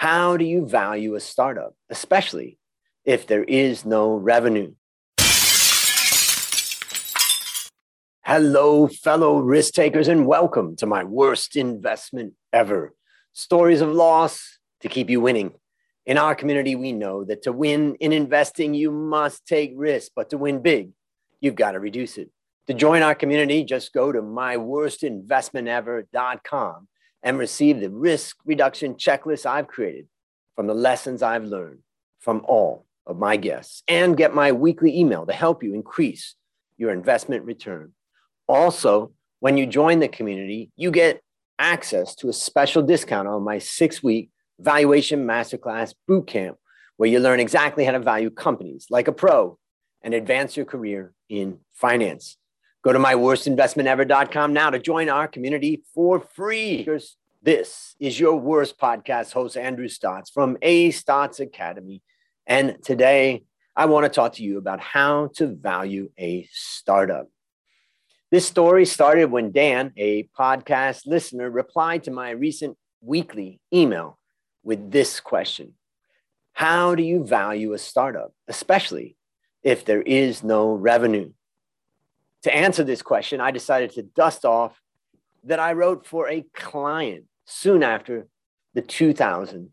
How do you value a startup, especially if there is no revenue? Hello, fellow risk takers, and welcome to my worst investment ever stories of loss to keep you winning. In our community, we know that to win in investing, you must take risk, but to win big, you've got to reduce it. To join our community, just go to myworstinvestmentever.com and receive the risk reduction checklist I've created from the lessons I've learned from all of my guests and get my weekly email to help you increase your investment return. Also, when you join the community, you get access to a special discount on my six week valuation masterclass bootcamp, where you learn exactly how to value companies like a pro and advance your career in finance. Go to myworstinvestmentever.com now to join our community for free. This is your worst podcast host, Andrew Stotz from A Stotz Academy. And today I want to talk to you about how to value a startup. This story started when Dan, a podcast listener, replied to my recent weekly email with this question How do you value a startup, especially if there is no revenue? To answer this question, I decided to dust off that I wrote for a client soon after the 2000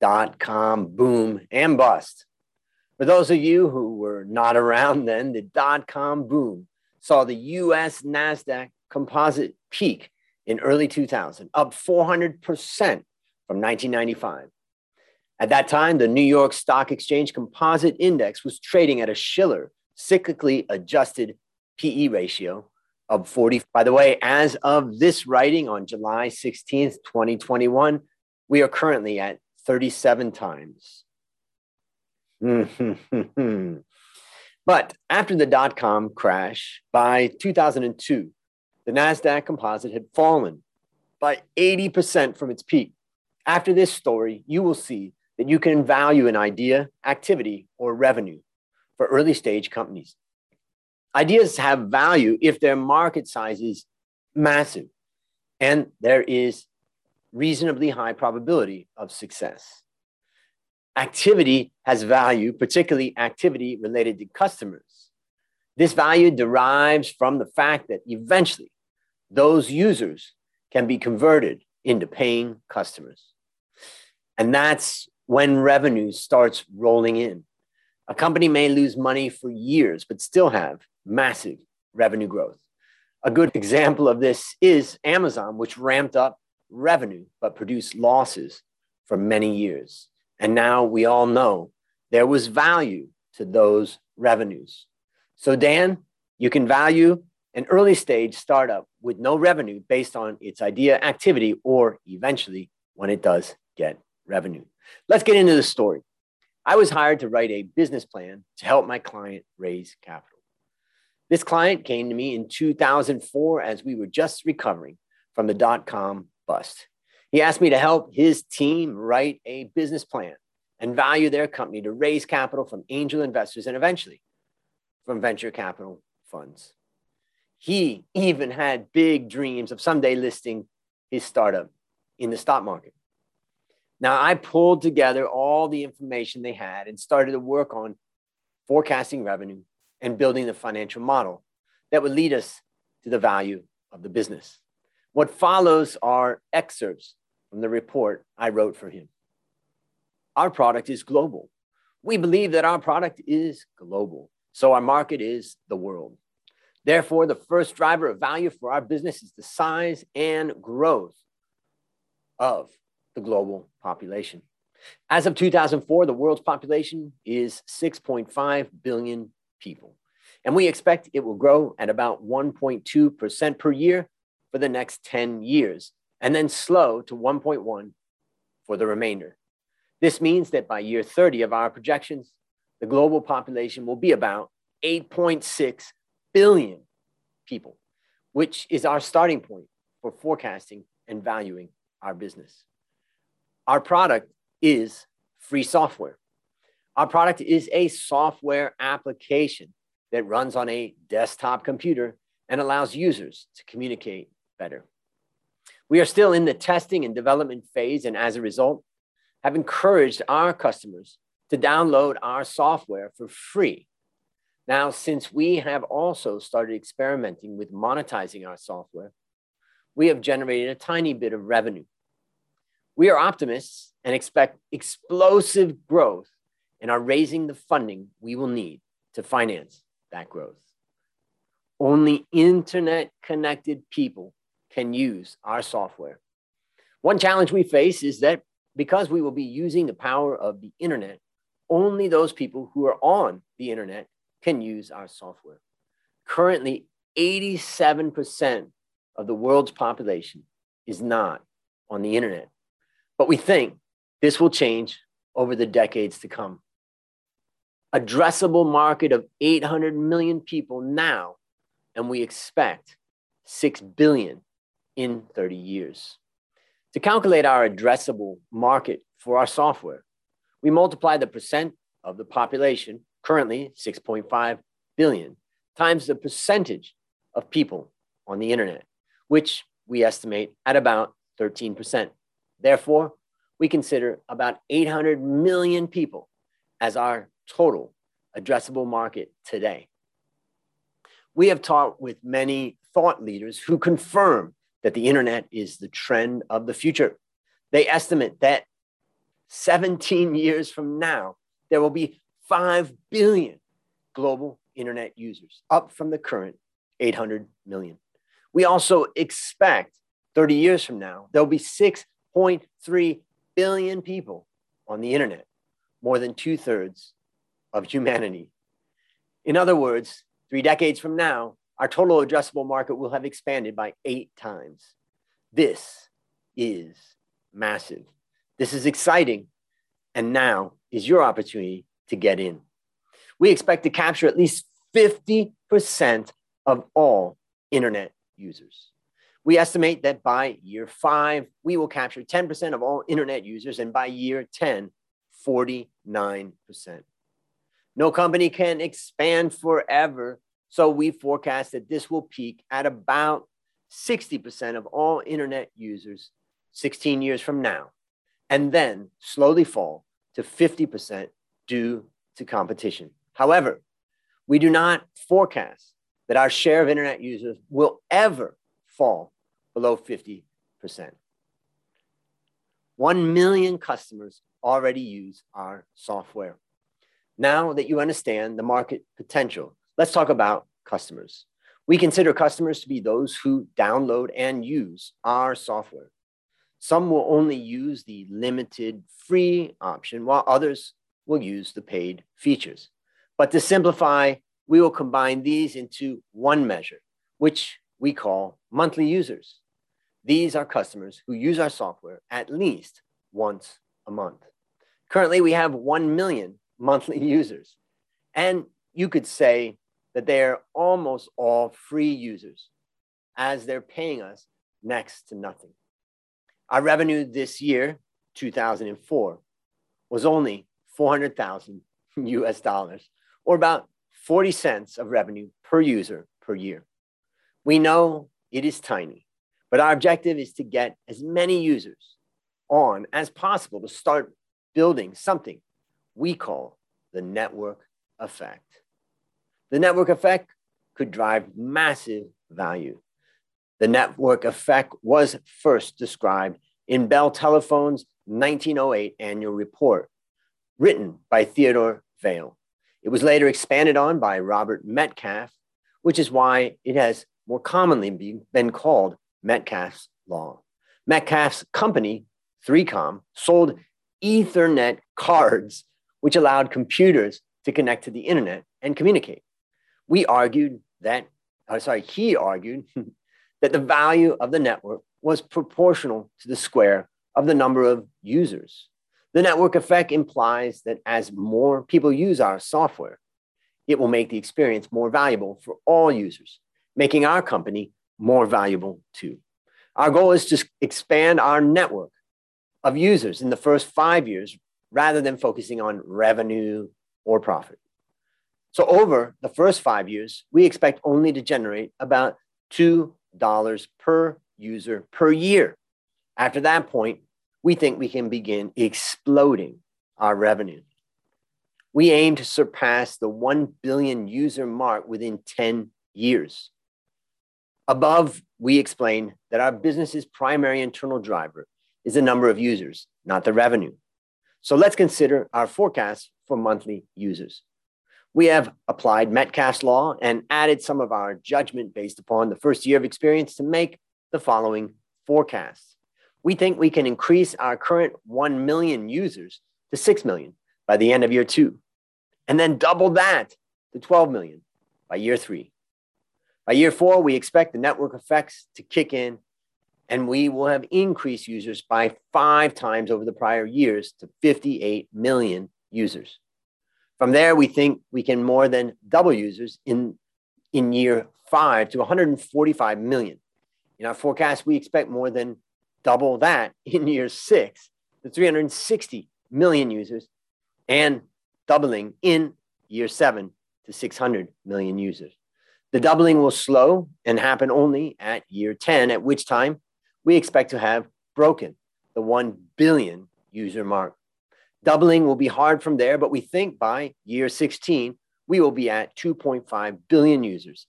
dot com boom and bust. For those of you who were not around then, the dot com boom saw the US NASDAQ composite peak in early 2000, up 400% from 1995. At that time, the New York Stock Exchange Composite Index was trading at a Shiller cyclically adjusted PE ratio of 40. By the way, as of this writing on July 16th, 2021, we are currently at 37 times. but after the dot com crash by 2002, the NASDAQ composite had fallen by 80% from its peak. After this story, you will see that you can value an idea, activity, or revenue for early stage companies ideas have value if their market size is massive and there is reasonably high probability of success. Activity has value, particularly activity related to customers. This value derives from the fact that eventually those users can be converted into paying customers. And that's when revenue starts rolling in. A company may lose money for years, but still have massive revenue growth. A good example of this is Amazon, which ramped up revenue but produced losses for many years. And now we all know there was value to those revenues. So, Dan, you can value an early stage startup with no revenue based on its idea, activity, or eventually when it does get revenue. Let's get into the story. I was hired to write a business plan to help my client raise capital. This client came to me in 2004 as we were just recovering from the dot com bust. He asked me to help his team write a business plan and value their company to raise capital from angel investors and eventually from venture capital funds. He even had big dreams of someday listing his startup in the stock market. Now, I pulled together all the information they had and started to work on forecasting revenue, and building the financial model that would lead us to the value of the business. What follows are excerpts from the report I wrote for him. Our product is global. We believe that our product is global, so our market is the world. Therefore, the first driver of value for our business is the size and growth of the global population. As of 2004, the world's population is 6.5 billion people. And we expect it will grow at about 1.2% per year for the next 10 years, and then slow to 1.1 for the remainder. This means that by year 30 of our projections, the global population will be about 8.6 billion people, which is our starting point for forecasting and valuing our business. Our product is free software. Our product is a software application that runs on a desktop computer and allows users to communicate better. We are still in the testing and development phase, and as a result, have encouraged our customers to download our software for free. Now, since we have also started experimenting with monetizing our software, we have generated a tiny bit of revenue. We are optimists and expect explosive growth and are raising the funding we will need to finance that growth. Only internet connected people can use our software. One challenge we face is that because we will be using the power of the internet, only those people who are on the internet can use our software. Currently, 87% of the world's population is not on the internet. But we think this will change over the decades to come. Addressable market of 800 million people now, and we expect 6 billion in 30 years. To calculate our addressable market for our software, we multiply the percent of the population, currently 6.5 billion, times the percentage of people on the internet, which we estimate at about 13%. Therefore, we consider about 800 million people as our total addressable market today. We have talked with many thought leaders who confirm that the internet is the trend of the future. They estimate that 17 years from now, there will be 5 billion global internet users, up from the current 800 million. We also expect 30 years from now, there'll be 6.3 billion people on the internet, more than two thirds of humanity. In other words, three decades from now, our total addressable market will have expanded by eight times. This is massive. This is exciting. And now is your opportunity to get in. We expect to capture at least 50% of all internet users. We estimate that by year five, we will capture 10% of all internet users, and by year 10, 49%. No company can expand forever, so we forecast that this will peak at about 60% of all internet users 16 years from now, and then slowly fall to 50% due to competition. However, we do not forecast that our share of internet users will ever fall below 50%. 1 million customers already use our software. Now that you understand the market potential, let's talk about customers. We consider customers to be those who download and use our software. Some will only use the limited free option, while others will use the paid features. But to simplify, we will combine these into one measure, which we call monthly users. These are customers who use our software at least once a month. Currently, we have 1 million monthly users. And you could say that they're almost all free users, as they're paying us next to nothing. Our revenue this year, 2004, was only 400,000 US dollars, or about 40 cents of revenue per user per year. We know it is tiny, but our objective is to get as many users on as possible to start building something we call the network effect. The network effect could drive massive value. The network effect was first described in Bell Telephone's 1908 annual report, written by Theodore Vail. It was later expanded on by Robert Metcalfe, which is why it has more commonly been called Metcalfe's Law. Metcalfe's company, 3Com, sold Ethernet cards, which allowed computers to connect to the internet and communicate. We argued that, oh, sorry, he argued that the value of the network was proportional to the square of the number of users. The network effect implies that as more people use our software, it will make the experience more valuable for all users, making our company more valuable too. Our goal is to expand our network of users in the first five years rather than focusing on revenue or profit. So, over the first five years, we expect only to generate about $2 per user per year. After that point, we think we can begin exploding our revenue. We aim to surpass the 1 billion user mark within 10 years. Above, we explain that our business's primary internal driver is the number of users, not the revenue. So let's consider our forecast for monthly users. We have applied Metcalfe's law and added some of our judgment based upon the first year of experience to make the following forecasts. We think we can increase our current 1 million users to 6 million by the end of year two, and then double that to 12 million by year three. By year four, we expect the network effects to kick in, and we will have increased users by five times over the prior years to 58 million users. From there, we think we can more than double users in, in year five to 145 million. In our forecast, we expect more than double that in year six to 360 million users and doubling in year seven to 600 million users. The doubling will slow and happen only at year 10, at which time we expect to have broken the 1 billion user mark. Doubling will be hard from there, but we think by year 16, we will be at 2.5 billion users.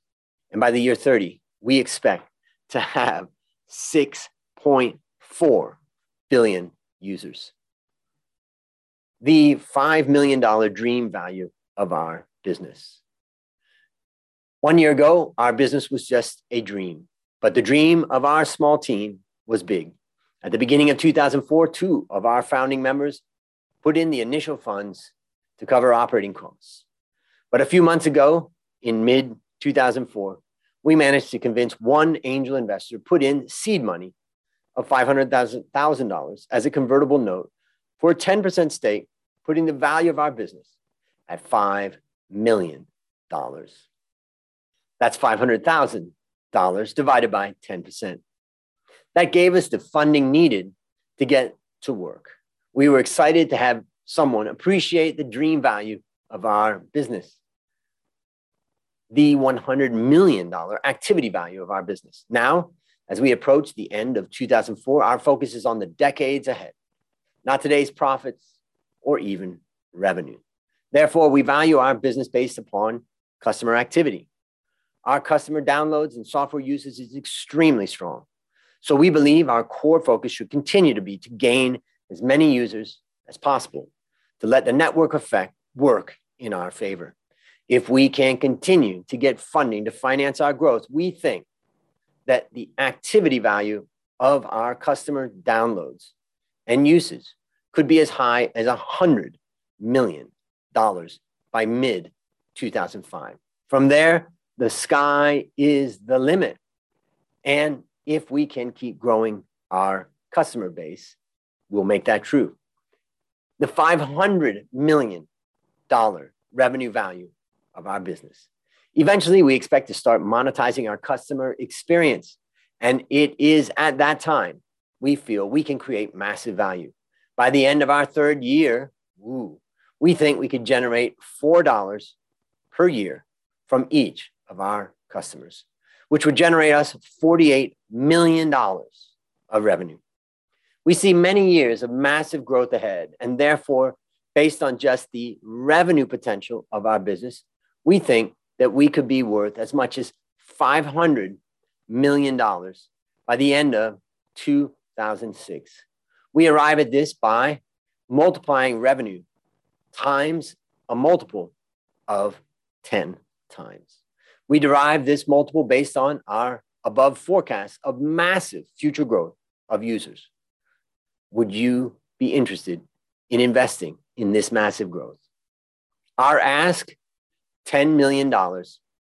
And by the year 30, we expect to have 6.4 billion users. The $5 million dream value of our business. One year ago, our business was just a dream, but the dream of our small team was big. At the beginning of 2004, two of our founding members put in the initial funds to cover operating costs. But a few months ago, in mid 2004, we managed to convince one angel investor to put in seed money of $500,000 as a convertible note for a 10% stake, putting the value of our business at $5 million. That's $500,000 divided by 10%. That gave us the funding needed to get to work we were excited to have someone appreciate the dream value of our business, the $100 million activity value of our business. Now, as we approach the end of 2004, our focus is on the decades ahead, not today's profits or even revenue. Therefore, we value our business based upon customer activity. Our customer downloads and software usage is extremely strong. So we believe our core focus should continue to be to gain as many users as possible to let the network effect work in our favor. If we can continue to get funding to finance our growth, we think that the activity value of our customer downloads and uses could be as high as $100 million by mid 2005. From there, the sky is the limit. And if we can keep growing our customer base, we'll make that true. The $500 million revenue value of our business. Eventually, we expect to start monetizing our customer experience. And it is at that time we feel we can create massive value. By the end of our third year, ooh, we think we could generate $4 per year from each of our customers, which would generate us $48 million of revenue. We see many years of massive growth ahead, and therefore, based on just the revenue potential of our business, we think that we could be worth as much as $500 million by the end of 2006. We arrive at this by multiplying revenue times a multiple of 10 times. We derive this multiple based on our above forecast of massive future growth of users would you be interested in investing in this massive growth? Our ask $10 million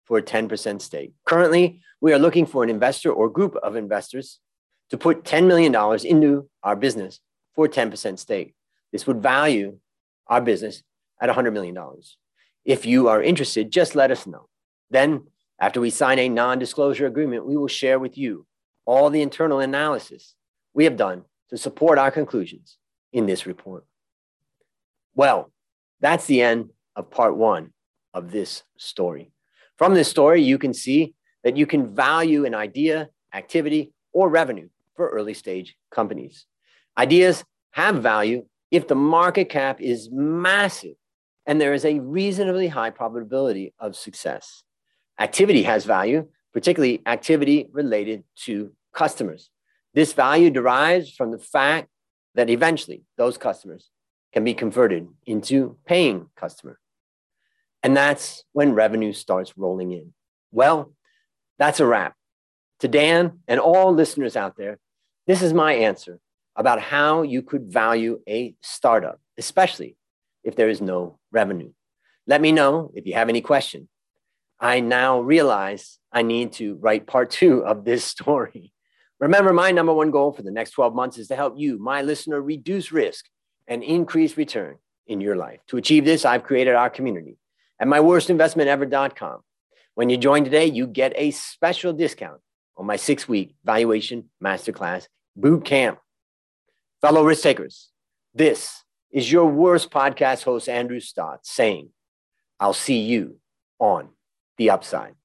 for a 10% stake. Currently, we are looking for an investor or group of investors to put $10 million into our business for a 10% stake. This would value our business at $100 million. If you are interested, just let us know. Then, after we sign a non disclosure agreement, we will share with you all the internal analysis we have done to support our conclusions in this report. Well, that's the end of part one of this story. From this story, you can see that you can value an idea, activity, or revenue for early stage companies. Ideas have value if the market cap is massive and there is a reasonably high probability of success. Activity has value, particularly activity related to customers. This value derives from the fact that eventually those customers can be converted into paying customer. And that's when revenue starts rolling in. Well, that's a wrap. To Dan and all listeners out there, this is my answer about how you could value a startup, especially if there is no revenue. Let me know if you have any question. I now realize I need to write part two of this story. Remember, my number one goal for the next 12 months is to help you, my listener, reduce risk and increase return in your life. To achieve this, I've created our community at myworstinvestmentever.com. When you join today, you get a special discount on my six week valuation masterclass boot camp. Fellow risk takers, this is your worst podcast host, Andrew Stotz, saying, I'll see you on the upside.